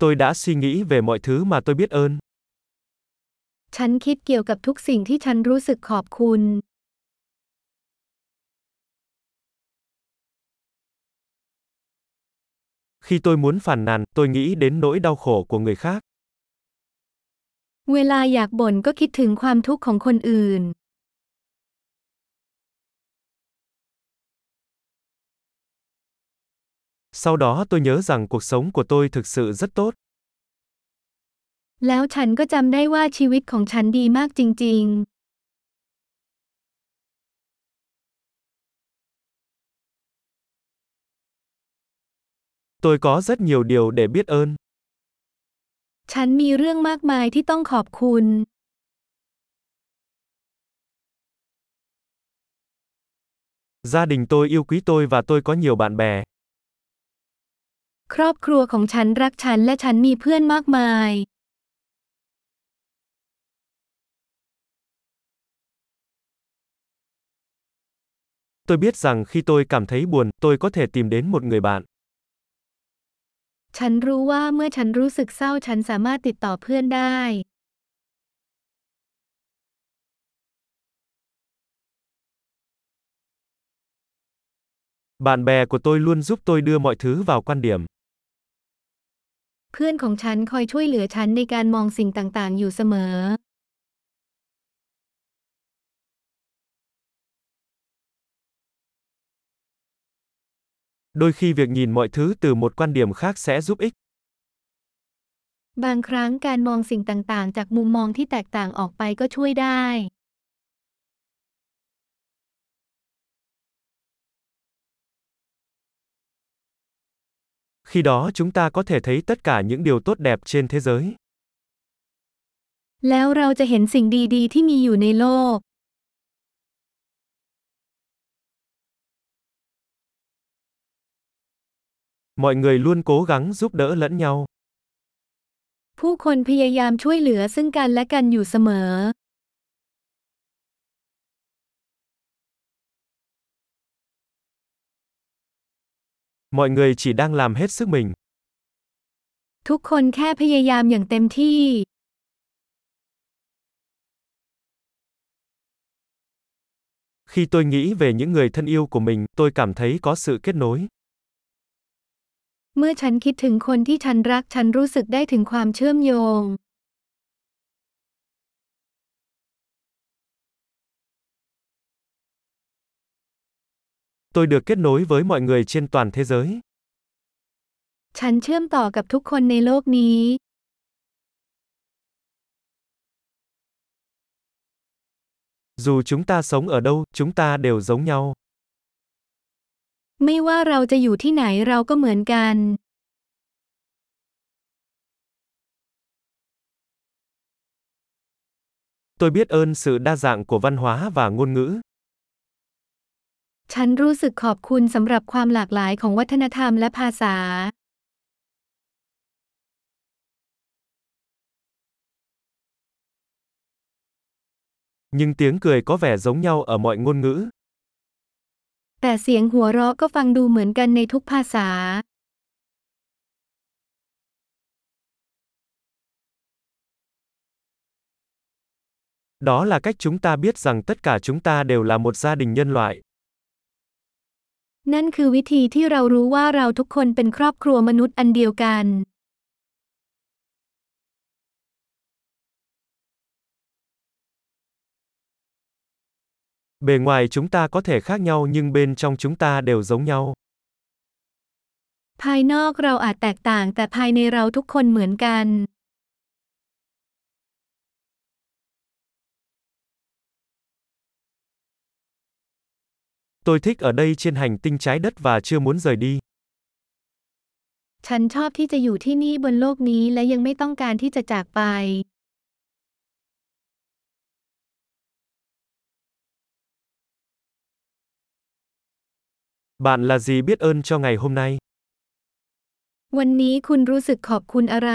Tôi đã suy nghĩ về mọi thứ mà tôi biết ơn. ฉันคิดเกี่ยวกับทุกสิ่งที่ฉันรู้สึกขอบคุณ Khi tôi muốn phàn nàn, tôi nghĩ đến nỗi đau khổ của người khác. เวลาอยากบ่นก็คิดถึงความทุกข์ของคนอื่น Sau đó tôi nhớ rằng cuộc sống của tôi thực sự rất tốt. แล้วฉันก็จำได้ว่าชีวิตของฉันดีมากจริงๆ Tôi có rất nhiều điều để biết ơn. ฉันมีเรื่องมากมายที่ต้องขอบคุณ Gia đình tôi yêu quý tôi và tôi có nhiều bạn bè. ครอบครัวของฉันรักฉันและฉันมีเพื่อนมากมาย Tôi biết rằng khi tôi cảm thấy buồn, tôi có thể tìm đến một người bạn. ฉันรู้ว่าเมื่อฉันรู้สึกเศร้าฉันสามารถติดต่อเพื่อนได้ Bạn bè của tôi luôn giúp tôi đưa mọi thứ vào quan điểm. เพื่อนของฉันคอยช่วยเหลือฉันในการมองสิ่งต่าง ๆ อยู่เสมอ Đôi khi việc nhìn mọi thứ từ một quan điểm khác sẽ giúp ích. บางครั้งการมองสิ่งต่าง ๆ จากมุมมองที่แตกต่างออกไปก็ช่วยได้ Khi đó chúng ta có thể thấy tất cả những điều tốt đẹp trên thế giới. แล้วเราจะเห็นสิ่งดีๆ ที่มีอยู่ในโลก Mọi người luôn cố gắng giúp đỡ lẫn nhau. ผู้คนพยายามช่วยเหลือซึ่งกันและกันอยู่เสมอ Mọi người chỉ đang làm hết sức mình. ทุกคนแค่พยายามอย่างเต็มที่ Khi tôi nghĩ về những người thân yêu của mình, tôi cảm thấy có sự kết nối. เมื่อฉันคิดถึงคนที่ฉันรักฉันรู้สึกได้ถึงความเชื่อมโยง Tôi được kết nối với mọi người trên toàn thế giới. ฉันเชื่อมต่อกับทุกคนในโลกนี้ Dù chúng ta sống ở đâu, chúng ta đều giống nhau. ไม่ว่าเราจะอยู่ที่ไหนเราก็เหมือนกัน Tôi biết ơn sự đa dạng của văn hóa và ngôn ngữ. ฉันรู้สึกขอบคุณสำหรับความหลากหลายของวัฒนธรรมและภาษา Nhưng tiếng cười có vẻ giống nhau ở mọi ngôn ngữ. แต่เสียงหัวเราะก็ฟังดูเหมือนกันในทุกภาษา Đó là cách chúng ta biết rằng tất cả chúng ta đều là một gia đình nhân loại. นั่นคือวิธีที่เรารู้ว่าเราทุกคนเป็นครอบครัวมนุษย์อันเดียวกัน Bề ngoài chúng ta có thể khác nhau nhưng bên trong chúng ta đều giống nhau. ภายนอกเราอาจแตกต่างแต่ภายในเราทุกคนเหมือนกัน Tôi thích ở đây trên hành tinh trái đất và chưa muốn rời đi. ฉันชอบที่จะอยู่ที่นี่บนโลกนี้และยังไม่ต้องการที่จะจากไป Bạn là gì biết ơn cho ngày hôm nay? วันนี้คุณรู้สึกขอบคุณอะไร